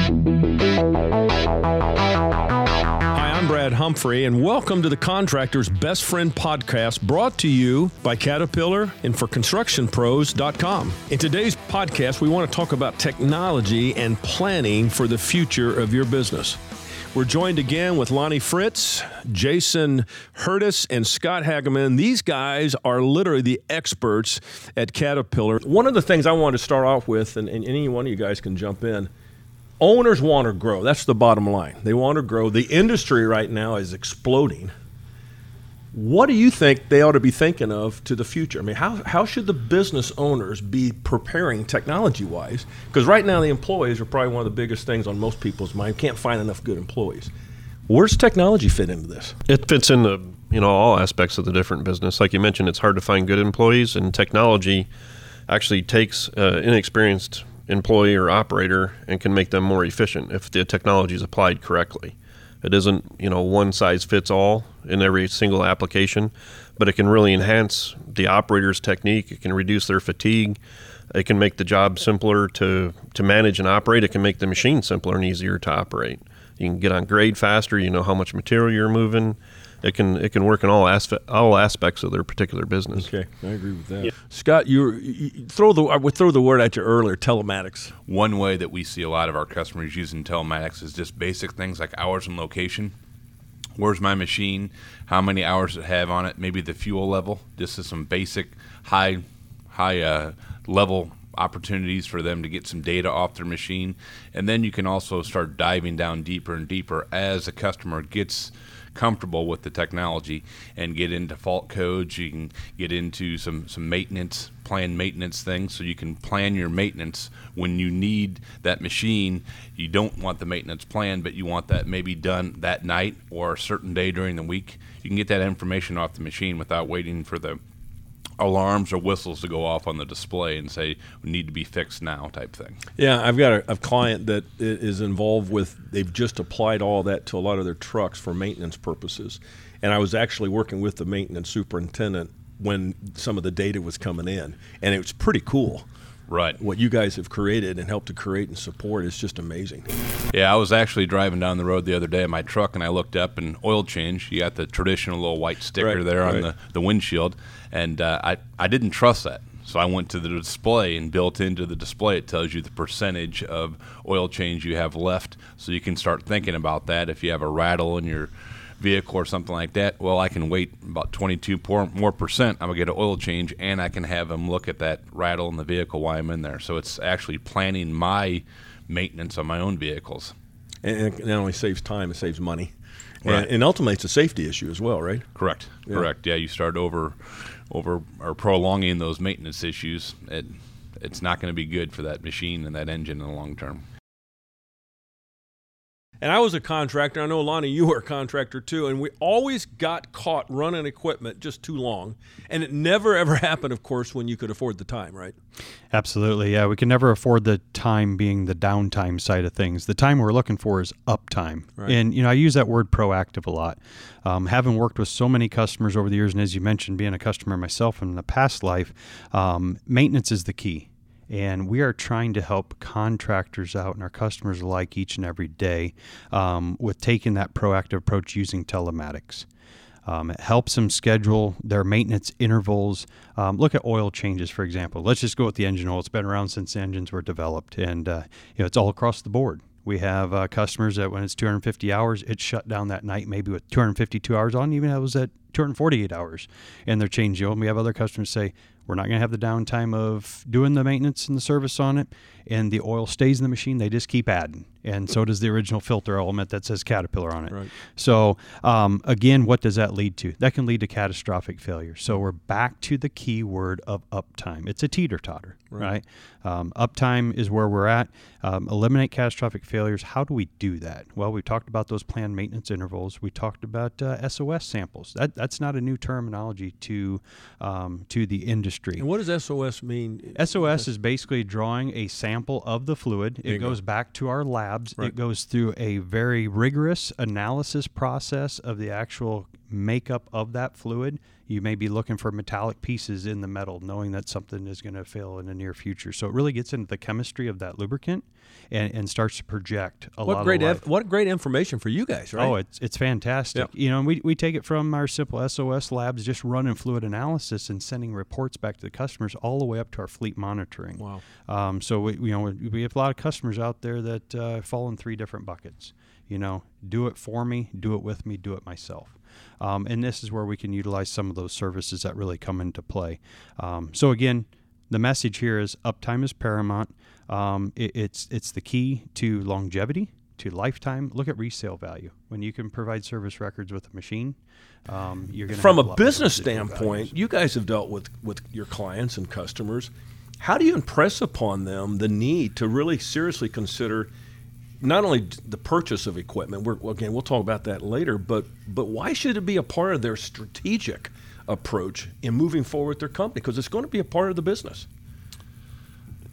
Hi, I'm Brad Humphrey, and welcome to the Contractor's Best Friend podcast brought to you by Caterpillar and for ConstructionPros.com. In today's podcast, we want to talk about technology and planning for the future of your business. We're joined again with Lonnie Fritz, Jason Hurdis, and Scott Hagemann. These guys are literally the experts at Caterpillar. One of the things I want to start off with, and, and any one of you guys can jump in, owners want to grow. That's the bottom line. They want to grow. The industry right now is exploding. What do you think they ought to be thinking of to the future? I mean, how, how should the business owners be preparing technology wise? Because right now, the employees are probably one of the biggest things on most people's mind. Can't find enough good employees. Where's technology fit into this? It fits in the you know all aspects of the different business. Like you mentioned, it's hard to find good employees, and technology actually takes uh, inexperienced employee or operator and can make them more efficient if the technology is applied correctly. It isn't you know one size fits all in every single application, but it can really enhance the operator's technique. It can reduce their fatigue. It can make the job simpler to to manage and operate. It can make the machine simpler and easier to operate. You can get on grade faster. You know how much material you're moving. It can it can work in all aspe- all aspects of their particular business. Okay, I agree with that. Scott, you, you throw the I would throw the word at you earlier. Telematics. One way that we see a lot of our customers using telematics is just basic things like hours and location. Where's my machine? How many hours it have on it? Maybe the fuel level. Just as some basic high high uh, level opportunities for them to get some data off their machine. And then you can also start diving down deeper and deeper as a customer gets comfortable with the technology and get into fault codes. You can get into some, some maintenance, plan maintenance things so you can plan your maintenance when you need that machine. You don't want the maintenance plan, but you want that maybe done that night or a certain day during the week. You can get that information off the machine without waiting for the alarms or whistles to go off on the display and say need to be fixed now type thing. Yeah, I've got a, a client that is involved with. They've just applied all that to a lot of their trucks for maintenance purposes, and I was actually working with the maintenance superintendent when some of the data was coming in, and it was pretty cool. Right. What you guys have created and helped to create and support is just amazing. Yeah, I was actually driving down the road the other day in my truck and I looked up and oil change. You got the traditional little white sticker Right, there on right. the, the windshield. And uh, I, I didn't trust that. So I went to the display and built into the display, it tells you the percentage of oil change you have left. So you can start thinking about that. If you have a rattle in your vehicle or something like that, well, I can wait about 22 more percent. I'm going to get an oil change and I can have them look at that rattle in the vehicle while I'm in there. So it's actually planning my maintenance on my own vehicles. And it not only saves time, it saves money, Right. and, and ultimately it's a safety issue as well, right? Correct. Yeah. Correct. Yeah, you start over, over or prolonging those maintenance issues. It, it's not going to be good for that machine and that engine in the long term. And I was a contractor. I know Lonnie, you were a contractor too, and we always got caught running equipment just too long, and it never ever happened, of course, when you could afford the time, right? Absolutely. Yeah. We can never afford the time being the downtime side of things. The time we're looking for is uptime. Right. And, you know, I use that word proactive a lot. Um, having worked with so many customers over the years, and as you mentioned, being a customer myself in the past life, um, maintenance is the key. And we are trying to help contractors out and our customers alike each and every day um, with taking that proactive approach using telematics. Um, it helps them schedule their maintenance intervals. Um, look at oil changes, for example. Let's just go with the engine oil. It's been around since engines were developed, and uh, you know it's all across the board. We have uh, customers that when it's 250 hours, it's shut down that night, maybe with 252 hours on. Even if it was at 248 hours, and they're changing oil. And we have other customers say we're not going to have the downtime of doing the maintenance and the service on it, and the oil stays in the machine. They just keep adding, and so does the original filter element that says Caterpillar on it. Right. So um, again, what does that lead to? That can lead to catastrophic failure. So we're back to the key word of uptime. It's a teeter totter, right? Um, uptime is where we're at. Um, eliminate catastrophic failures. How do we do that? Well, we talked about those planned maintenance intervals. We talked about uh, SOS samples. That that's not a new terminology to um, to the industry. And what does SOS mean? SOS is basically drawing a sample of the fluid. It go. goes back to our labs. Right. It goes through a very rigorous analysis process of the actual makeup of that fluid. You may be looking for metallic pieces in the metal, knowing that something is going to fail in the near future. So it really gets into the chemistry of that lubricant and, and starts to project a what lot great of life. what great information for you guys, right? Oh, it's it's fantastic. Yep. You know, we, we take it from our simple SOS labs, just running fluid analysis and sending reports back to the customers, all the way up to our fleet monitoring. Wow. Um, so we you know we- we have a lot of customers out there that uh, fall in three different buckets. You know, do it for me, do it with me, do it myself. Um, and this is where we can utilize some of those services that really come into play. Um, so again, the message here is uptime is paramount. Um, it, it's it's the key to longevity, to lifetime. Look at resale value. When you can provide service records with a machine, um, you're going From a business standpoint, you guys have dealt with with your clients and customers. How do you impress upon them the need to really seriously consider not only the purchase of equipment? We're, again, we'll talk about that later. But but why should it be a part of their strategic approach in moving forward with their company? Because it's going to be a part of the business.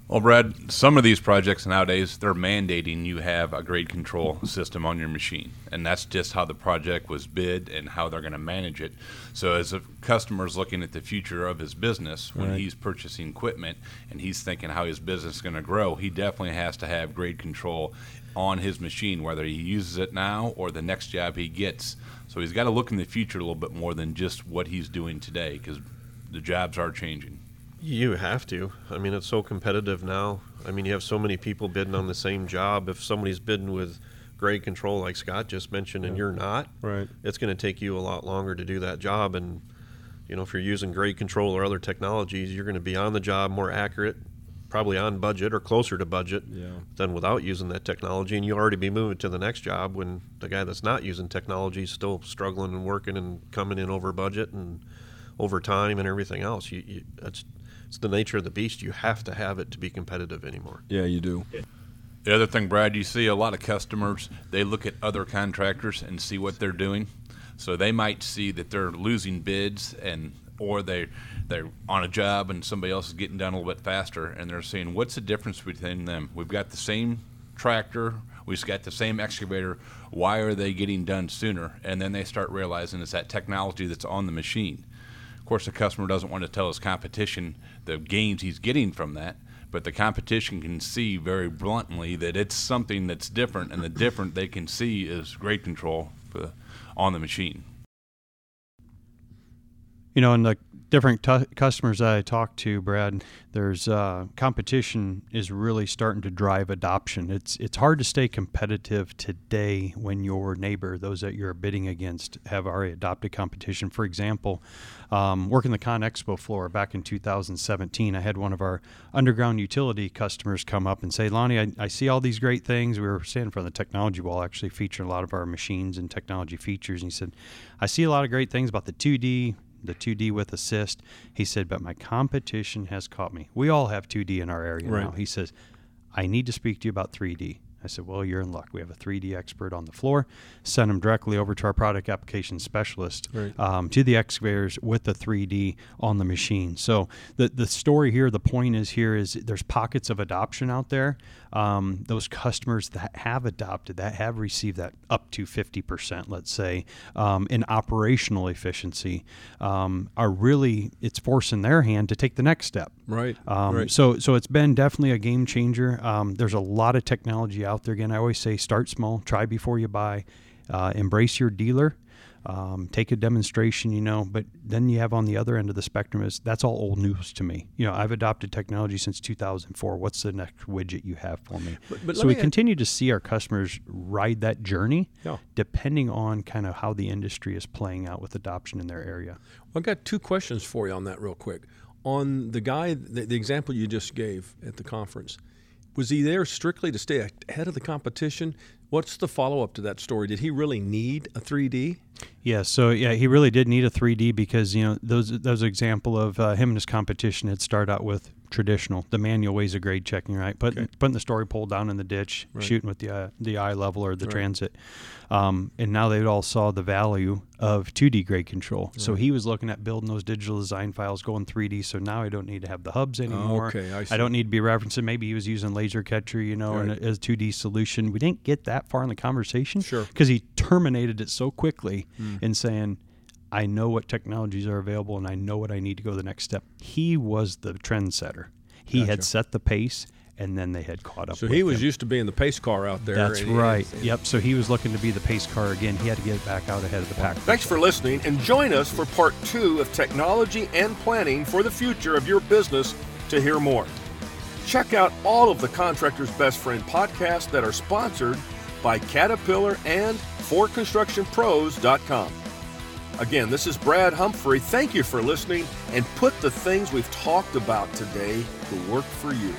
Well, Brad, some of these projects nowadays they're mandating you have a grade control system on your machine, and that's just how the project was bid and how they're going to manage it. So, as a customer's looking at the future of his business when Right. he's purchasing equipment and he's thinking how his business is going to grow, he definitely has to have grade control on his machine, whether he uses it now or the next job he gets. So, he's got to look in the future a little bit more than just what he's doing today, because the jobs are changing. You have to. I mean, it's so competitive now. I mean, you have so many people bidding on the same job. If somebody's bidding with grade control, like Scott just mentioned, and you're not, Right. it's going to take you a lot longer to do that job. And you know, if you're using grade control or other technologies, you're going to be on the job, more accurate, probably on budget or closer to budget Yeah. than without using that technology. And you already be moving to the next job when the guy that's not using technology is still struggling and working and coming in over budget and over time and everything else. You, you that's it's the nature of the beast. You have to have it to be competitive anymore. Yeah, you do. The other thing, Brad, you see a lot of customers, they look at other contractors and see what they're doing. So they might see that they're losing bids and or they they're on a job and somebody else is getting done a little bit faster and they're saying, What's the difference between them? We've got the same tractor, we've got the same excavator, why are they getting done sooner? And then they start realizing it's that technology that's on the machine. Of course, the customer doesn't want to tell his competition the gains he's getting from that, but the competition can see very bluntly that it's something that's different, and the different they can see is grade control the, on the machine. You know, and the different tu customers that I talk to, Brad, there's uh, competition is really starting to drive adoption. It's it's hard to stay competitive today when your neighbor, those that you're bidding against, have already adopted competition. For example, um, working the Con Expo floor back in 2017, I had one of our underground utility customers come up and say, Lonnie, I, I see all these great things. We were standing in front of the technology wall, actually featuring a lot of our machines and technology features. And he said, I see a lot of great things about the 2D, the 2D with assist. He said, but my competition has caught me. We all have 2D in our area Right. now. He says, I need to speak to you about 3D. I said, well, you're in luck. We have a 3D expert on the floor. Send him directly over to our product application specialist Right. um, to the excavators with the 3D on the machine. So the the story here, the point is here is there's pockets of adoption out there. Um, those customers that have adopted that have received that up to 50%, let's say, um, in operational efficiency, um, are really it's forcing their hand to take the next step. Right. Um, right. So, so it's been definitely a game changer. Um, there's a lot of technology out there. Again, I always say start small, try before you buy, uh, embrace your dealer, um, take a demonstration. You know, but then you have on the other end of the spectrum is that's all old news to me. You know, I've adopted technology since 2004. What's the next widget you have for me? But- but so we continue to see our customers ride that journey, Yeah. depending on kind of how the industry is playing out with adoption in their area. Well, I've got two questions for you on that, real quick. On the guy, the, the example you just gave at the conference, was he there strictly to stay ahead of the competition? What's the follow up to that story? Did he really need a 3D? Yeah, so yeah, he really did need a 3D because you know those those example of uh, him and his competition had started out with traditional, the manual ways of grade checking, right? Putting Okay. putting the story pole down in the ditch, Right. shooting with the uh, the eye level or the Right. transit, um, and now they all saw the value of 2D grade control. So he was looking at building those digital design files, going 3D. So now I don't need to have the hubs anymore. okay, I see. don't need to be referencing. Maybe he was using laser catcher, you know, and Right. as 2D solution. We didn't get that far in the conversation Sure. because he terminated it so quickly in saying, I know what technologies are available and I know what I need to go the next step. He was the trendsetter. He Gotcha. had set the pace and then they had caught up. So with he was him. used to being the pace car out there. That's right. and- Yep. So he was looking to be the pace car again. He had to get back out ahead of the pack. Thanks for listening and join us for part two of technology and planning for the future of your business to hear more. Check out all of the Contractor's Best Friend podcasts that are sponsored by Caterpillar and ForConstructionPros.com. Again, this is Brad Humphrey. Thank you for listening and put the things we've talked about today to work for you.